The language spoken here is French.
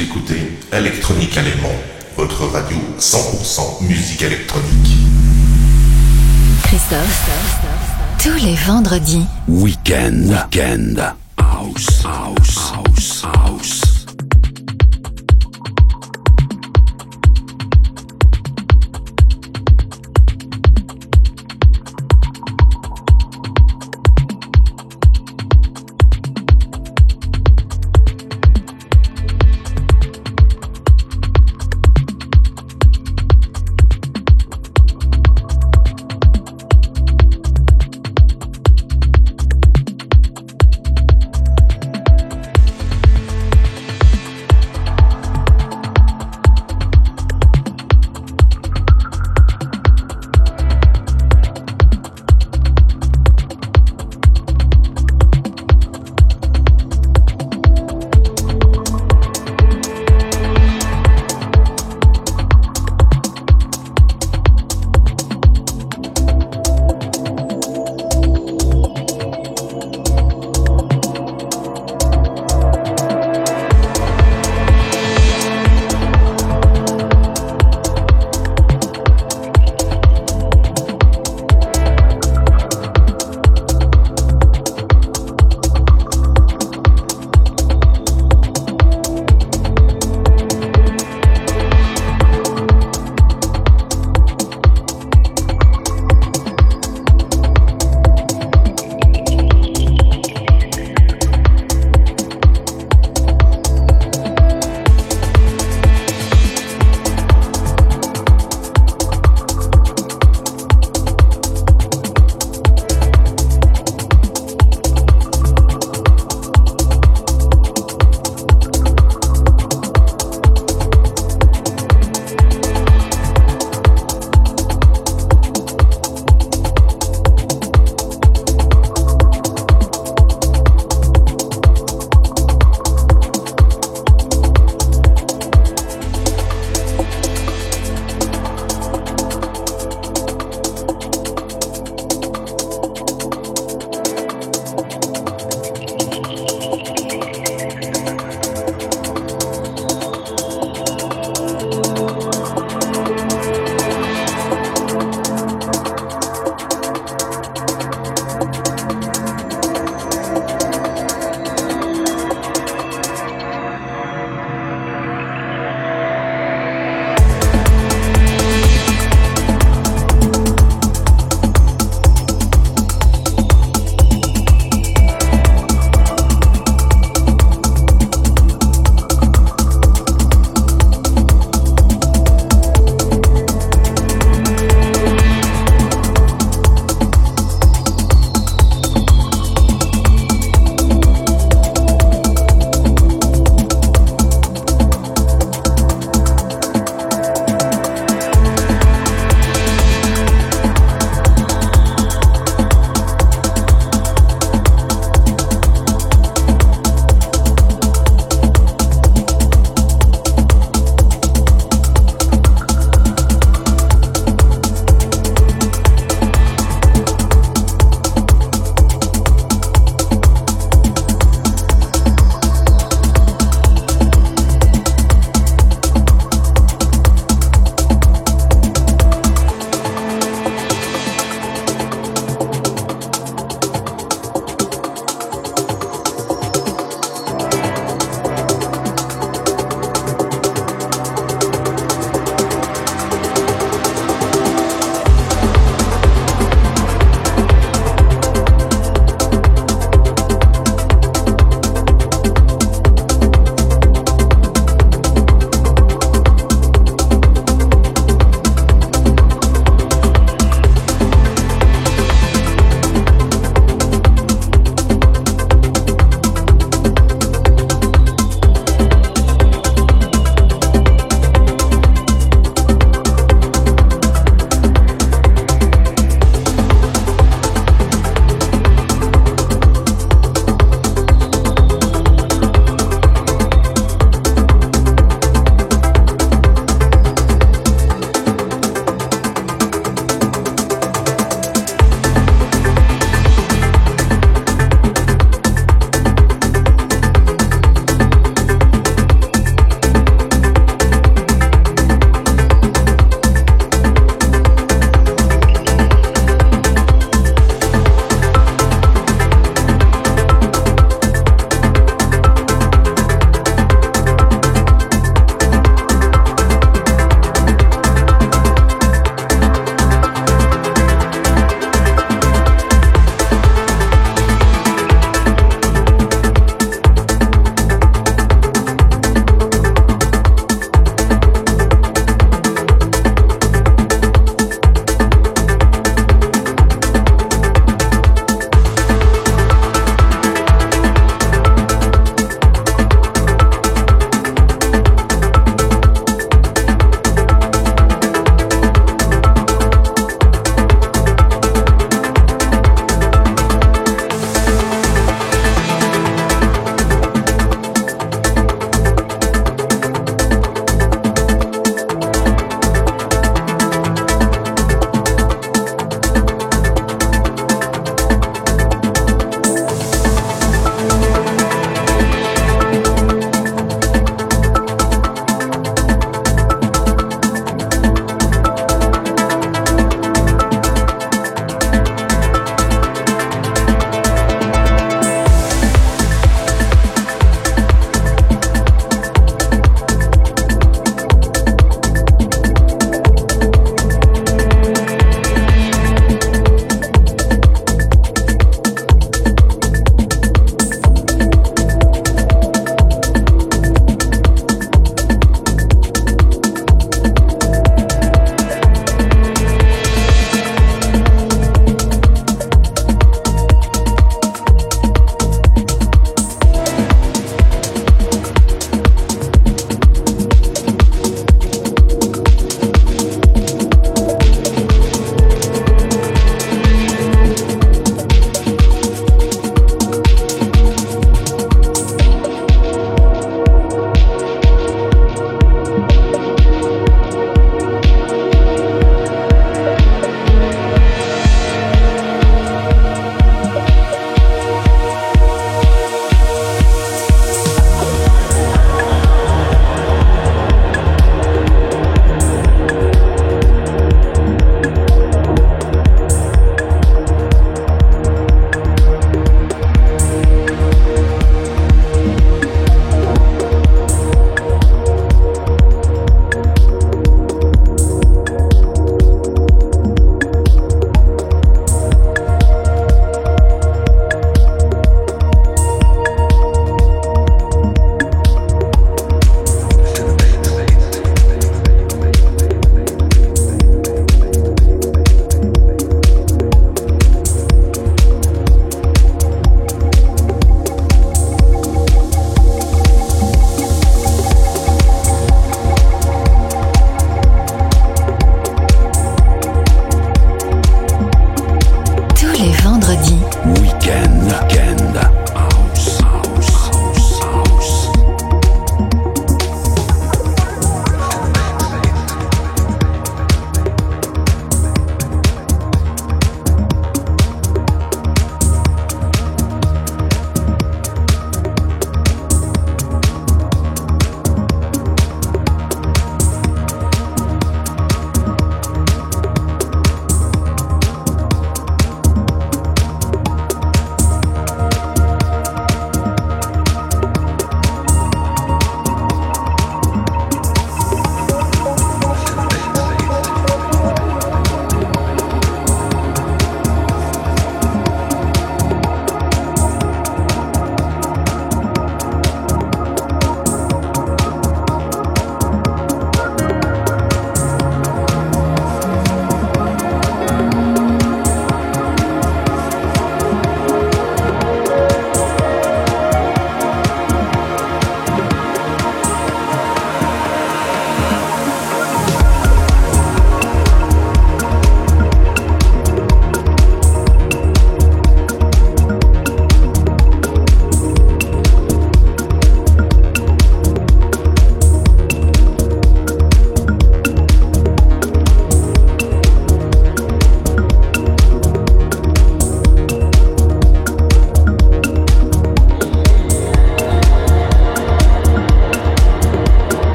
Écoutez Electronique Allemand, votre radio 100% musique électronique. Christophe, tous les vendredis. Weekend, weekend, house, house, house, house.